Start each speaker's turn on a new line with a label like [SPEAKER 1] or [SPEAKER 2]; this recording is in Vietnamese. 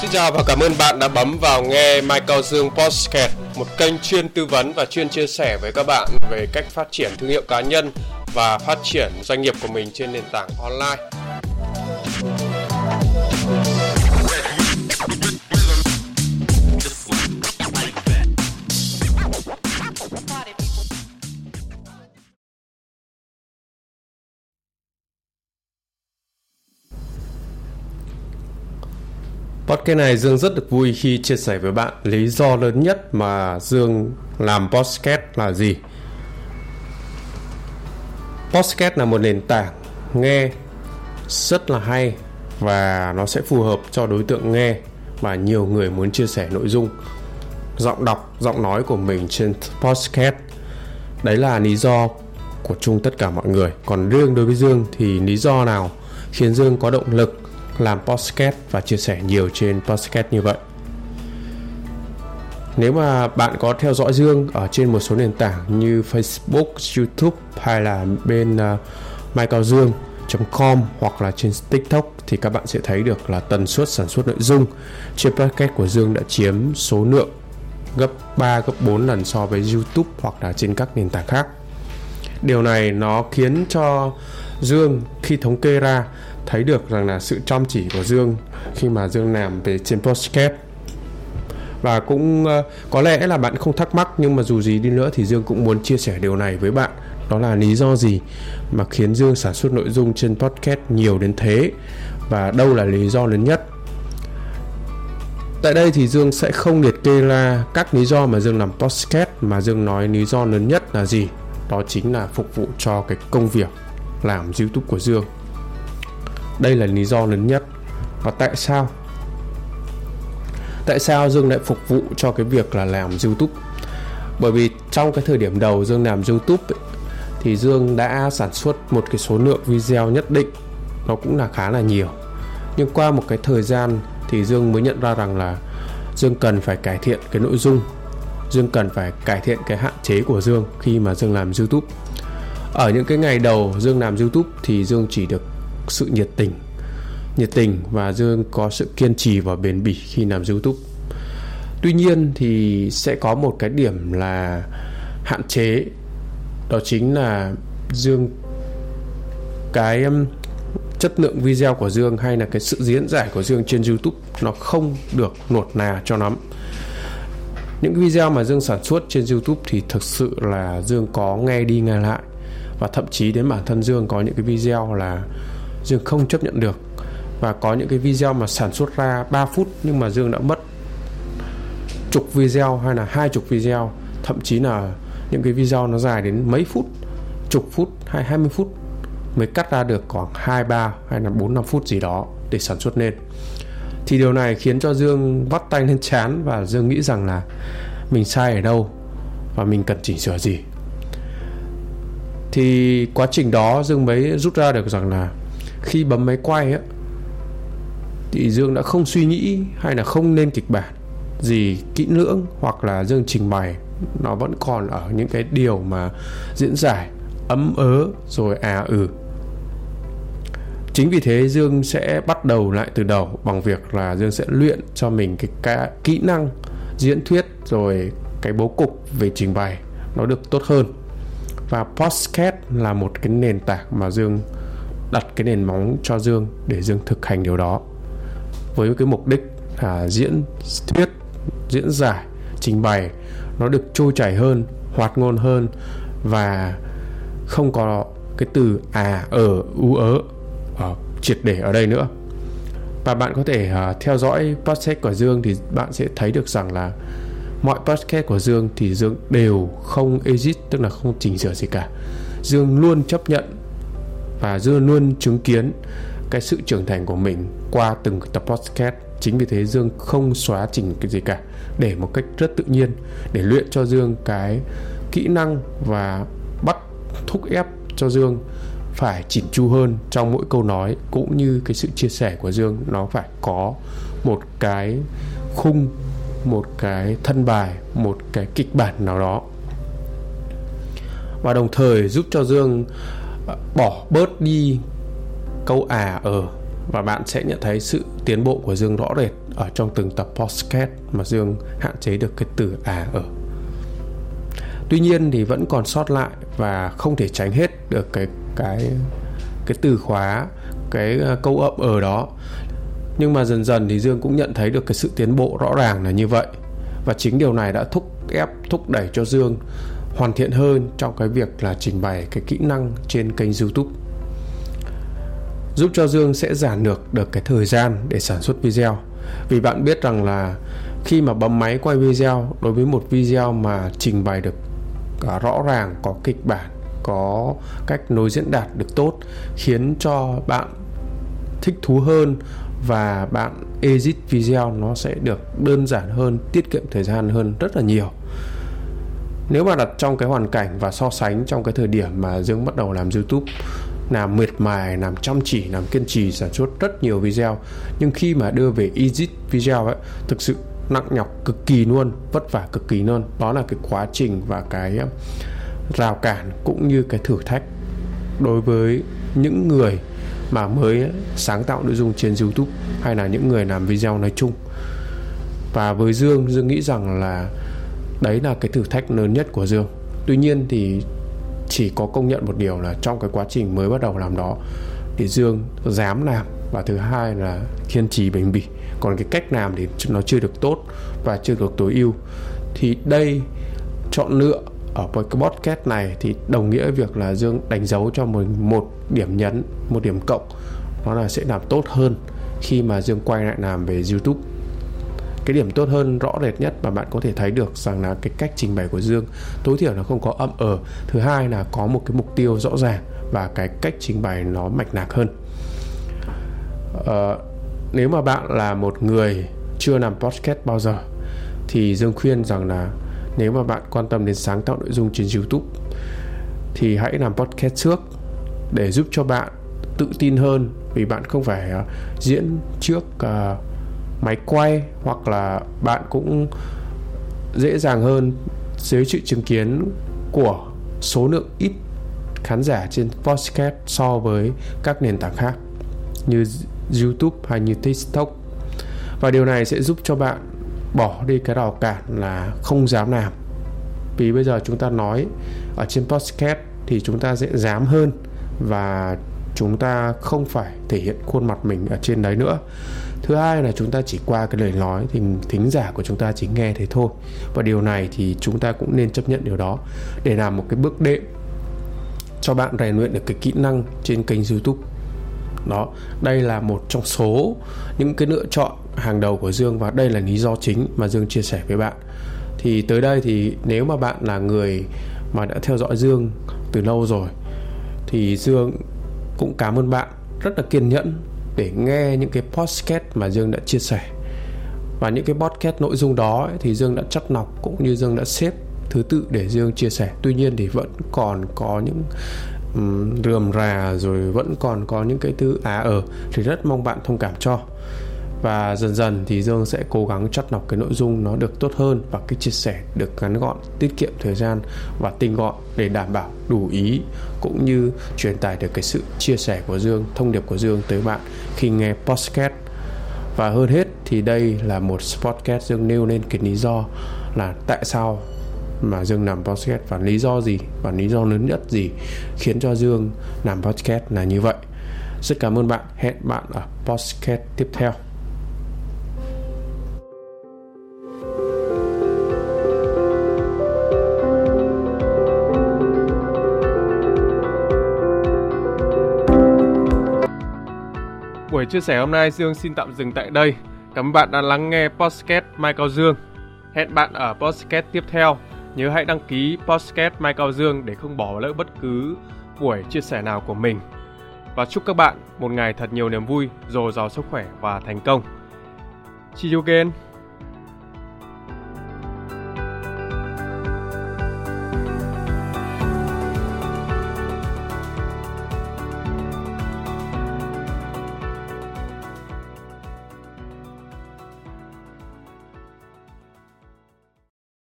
[SPEAKER 1] Xin chào và cảm ơn bạn đã bấm vào nghe Michael Dương Podcast, một kênh chuyên tư vấn và chuyên chia sẻ với các bạn về cách phát triển thương hiệu cá nhân và phát triển doanh nghiệp của mình trên nền tảng online. Podcast này Dương rất được vui khi chia sẻ với bạn lý do lớn nhất mà Dương làm podcast là gì. Podcast là một nền tảng nghe rất là hay và nó sẽ phù hợp cho đối tượng nghe và nhiều người muốn chia sẻ nội dung giọng đọc, giọng nói của mình trên podcast. Đấy là lý do của chung tất cả mọi người. Còn riêng đối với Dương thì lý do nào khiến Dương có động lực làm podcast và chia sẻ nhiều trên podcast như vậy. Nếu mà bạn có theo dõi Dương ở trên một số nền tảng như Facebook, YouTube hay là bên à, uh, michaeldương.com hoặc là trên TikTok thì các bạn sẽ thấy được là tần suất sản xuất nội dung trên podcast của Dương đã chiếm số lượng gấp 3 gấp 4 lần so với YouTube hoặc là trên các nền tảng khác. Điều này nó khiến cho Dương khi thống kê ra thấy được rằng là sự chăm chỉ của Dương khi mà Dương làm về trên podcast và cũng ờ, có lẽ là bạn không thắc mắc, nhưng mà dù gì đi nữa thì Dương cũng muốn chia sẻ điều này với bạn. Đó là lý do gì mà khiến Dương sản xuất nội dung trên podcast nhiều đến thế? Và đâu là lý do lớn nhất? Tại đây thì Dương sẽ không liệt kê ra các lý do mà Dương làm podcast mà Dương nói lý do lớn nhất là gì? Đó chính là phục vụ cho cái công việc làm YouTube của Dương đây là lý do lớn nhất. Và tại sao? Tại sao dương lại phục vụ cho cái việc là làm youtube? Bởi vì trong cái thời điểm đầu dương làm youtube ấy, thì dương đã sản xuất một cái số lượng video nhất định. Nó cũng là khá là nhiều. Nhưng qua một cái thời gian thì dương mới nhận ra rằng là dương cần phải cải thiện cái nội dung. Dương cần phải cải thiện cái hạn chế của dương khi mà dương làm youtube. Ở những cái ngày đầu dương làm youtube thì dương chỉ được sự nhiệt tình nhiệt tình và Dương có sự kiên trì và bền bỉ khi làm YouTube. Tuy nhiên thì sẽ có một cái điểm là hạn chế, đó chính là Dương, cái chất lượng video của Dương hay là cái sự diễn giải của Dương trên YouTube nó không được nuột nà cho lắm. Những video mà Dương sản xuất trên YouTube thì thực sự là Dương có nghe đi nghe lại và thậm chí đến bản thân Dương có những cái video là Dương không chấp nhận được. Và có những cái video mà sản xuất ra 3 phút nhưng mà Dương đã mất chục video hay là hai chục video. Thậm chí là những cái video nó dài đến mấy phút chục phút hay 20 phút mới cắt ra được khoảng 2, 3 hay là 4, 5 phút gì đó để sản xuất nên. Thì điều này khiến cho Dương vắt tay lên chán và Dương nghĩ rằng là mình sai ở đâu và mình cần chỉnh sửa gì. Thì quá trình đó Dương mới rút ra được rằng là khi bấm máy quay á thì Dương đã không suy nghĩ hay là không nên kịch bản gì kỹ lưỡng hoặc là Dương trình bày. Nó vẫn còn ở những cái điều mà diễn giải ấm ớ rồi à ừ. Chính vì thế Dương sẽ bắt đầu lại từ đầu bằng việc là Dương sẽ luyện cho mình cái, cái kỹ năng diễn thuyết rồi cái bố cục về trình bày. Nó được tốt hơn. Và podcast là một cái nền tảng mà Dương đặt cái nền móng cho Dương để Dương thực hành điều đó. Với cái mục đích là diễn thuyết diễn giải trình bày nó được trôi chảy hơn hoạt ngôn hơn và không có cái từ à ờ, ở u ớ ở triệt để ở đây nữa. Và bạn có thể uh, theo dõi podcast của Dương thì bạn sẽ thấy được rằng là mọi podcast của Dương thì Dương đều không edit tức là không chỉnh sửa gì cả. Dương luôn chấp nhận và Dương luôn chứng kiến cái sự trưởng thành của mình qua từng tập podcast. Chính vì thế dương không xóa chỉnh cái gì cả, để một cách rất tự nhiên, để luyện cho dương cái kỹ năng và bắt thúc ép cho dương phải chỉnh chu hơn trong mỗi câu nói, cũng như cái sự chia sẻ của dương, nó phải có một cái khung, một cái thân bài, một cái kịch bản nào đó. Và đồng thời giúp cho dương bỏ bớt đi câu à ở và bạn sẽ nhận thấy sự tiến bộ của Dương rõ rệt ở trong từng tập podcast mà Dương hạn chế được cái từ à ở. Tuy nhiên thì vẫn còn sót lại và không thể tránh hết được cái cái cái từ khóa, cái ờ, câu ậm ở đó. Nhưng mà dần dần thì Dương cũng nhận thấy được cái sự tiến bộ rõ ràng là như vậy. Và chính điều này đã thúc ép, thúc đẩy cho Dương hoàn thiện hơn trong cái việc là trình bày cái kỹ năng trên kênh YouTube. Giúp cho Dương sẽ giảm được được cái thời gian để sản xuất video. Vì bạn biết rằng là khi mà bấm máy quay video, đối với một video mà trình bày được à, rõ ràng, có kịch bản, có cách nối diễn đạt được tốt, khiến cho bạn thích thú hơn và bạn edit video nó sẽ được đơn giản hơn, tiết kiệm thời gian hơn rất là nhiều nếu mà đặt trong cái hoàn cảnh và so sánh trong cái thời điểm mà Dương bắt đầu làm YouTube làm miệt mài, làm chăm chỉ, làm kiên trì sản xuất rất nhiều video nhưng khi mà đưa về edit video ấy thực sự nặng nhọc cực kỳ luôn vất vả cực kỳ luôn. Đó là cái quá trình và cái um, rào cản cũng như cái thử thách đối với những người mà mới sáng tạo nội dung trên YouTube hay là những người làm video nói chung. Và với Dương Dương nghĩ rằng là đấy là cái thử thách lớn nhất của Dương. Tuy nhiên thì chỉ có công nhận một điều là trong cái quá trình mới bắt đầu làm đó thì Dương dám làm và thứ hai là kiên trì bền bỉ. Còn cái cách làm thì nó chưa được tốt và chưa được tối ưu. Thì đây chọn lựa ở cái podcast này thì đồng nghĩa việc là Dương đánh dấu cho mình một điểm nhấn, một điểm cộng. Đó là sẽ làm tốt hơn khi mà Dương quay lại làm về YouTube. Cái điểm tốt hơn rõ rệt nhất mà bạn có thể thấy được rằng là cái cách trình bày của Dương tối thiểu là không có âm ở. Ờ. Thứ hai là có một cái mục tiêu rõ ràng và cái cách trình bày nó mạch lạc hơn. à, nếu mà bạn là một người chưa làm podcast bao giờ thì Dương khuyên rằng là nếu mà bạn quan tâm đến sáng tạo nội dung trên YouTube thì hãy làm podcast trước để giúp cho bạn tự tin hơn vì bạn không phải uh, diễn trước uh, máy quay hoặc là bạn cũng dễ dàng hơn dưới sự chứng kiến của số lượng ít khán giả trên podcast so với các nền tảng khác như YouTube hay như TikTok. Và điều này sẽ giúp cho bạn bỏ đi cái rào cản là không dám làm. Vì bây giờ chúng ta nói ở trên podcast thì chúng ta sẽ dám hơn và chúng ta không phải thể hiện khuôn mặt mình ở trên đấy nữa. Thứ hai là chúng ta chỉ qua cái lời nói thì thính giả của chúng ta chỉ nghe thế thôi. Và điều này thì chúng ta cũng nên chấp nhận điều đó. Để làm một cái bước đệm cho bạn rèn luyện được cái kỹ năng trên kênh youtube. Đó, đây là một trong số những cái lựa chọn hàng đầu của dương và đây là lý do chính mà dương chia sẻ với bạn. Thì tới đây thì nếu mà bạn là người mà đã theo dõi dương từ lâu rồi, thì dương cũng cảm ơn bạn rất là kiên nhẫn để nghe những cái podcast mà dương đã chia sẻ. Và những cái podcast nội dung đó ấy, thì dương đã chắt lọc cũng như dương đã xếp thứ tự để dương chia sẻ. Tuy nhiên thì vẫn còn có những um, rườm rà rồi vẫn còn có những cái thứ á ở thì rất mong bạn thông cảm cho và dần dần thì Dương sẽ cố gắng chắt lọc cái nội dung nó được tốt hơn và cái chia sẻ được ngắn gọn, tiết kiệm thời gian và tinh gọn để đảm bảo đủ ý cũng như truyền tải được cái sự chia sẻ của Dương, thông điệp của Dương tới bạn khi nghe podcast. Và hơn hết thì đây là một podcast Dương nêu lên cái lý do là tại sao mà Dương làm podcast và lý do gì và lý do lớn nhất gì khiến cho Dương làm podcast là như vậy. Rất cảm ơn bạn. Hẹn bạn ở podcast tiếp theo.
[SPEAKER 2] Buổi chia sẻ hôm nay Dương xin tạm dừng tại đây. Cảm ơn bạn đã lắng nghe podcast Mai Cao Dương. Hẹn bạn ở podcast tiếp theo. Nhớ hãy đăng ký podcast Mai Cao Dương để không bỏ lỡ bất cứ buổi chia sẻ nào của mình. Và chúc các bạn một ngày thật nhiều niềm vui, dồi dào sức khỏe và thành công. See you again.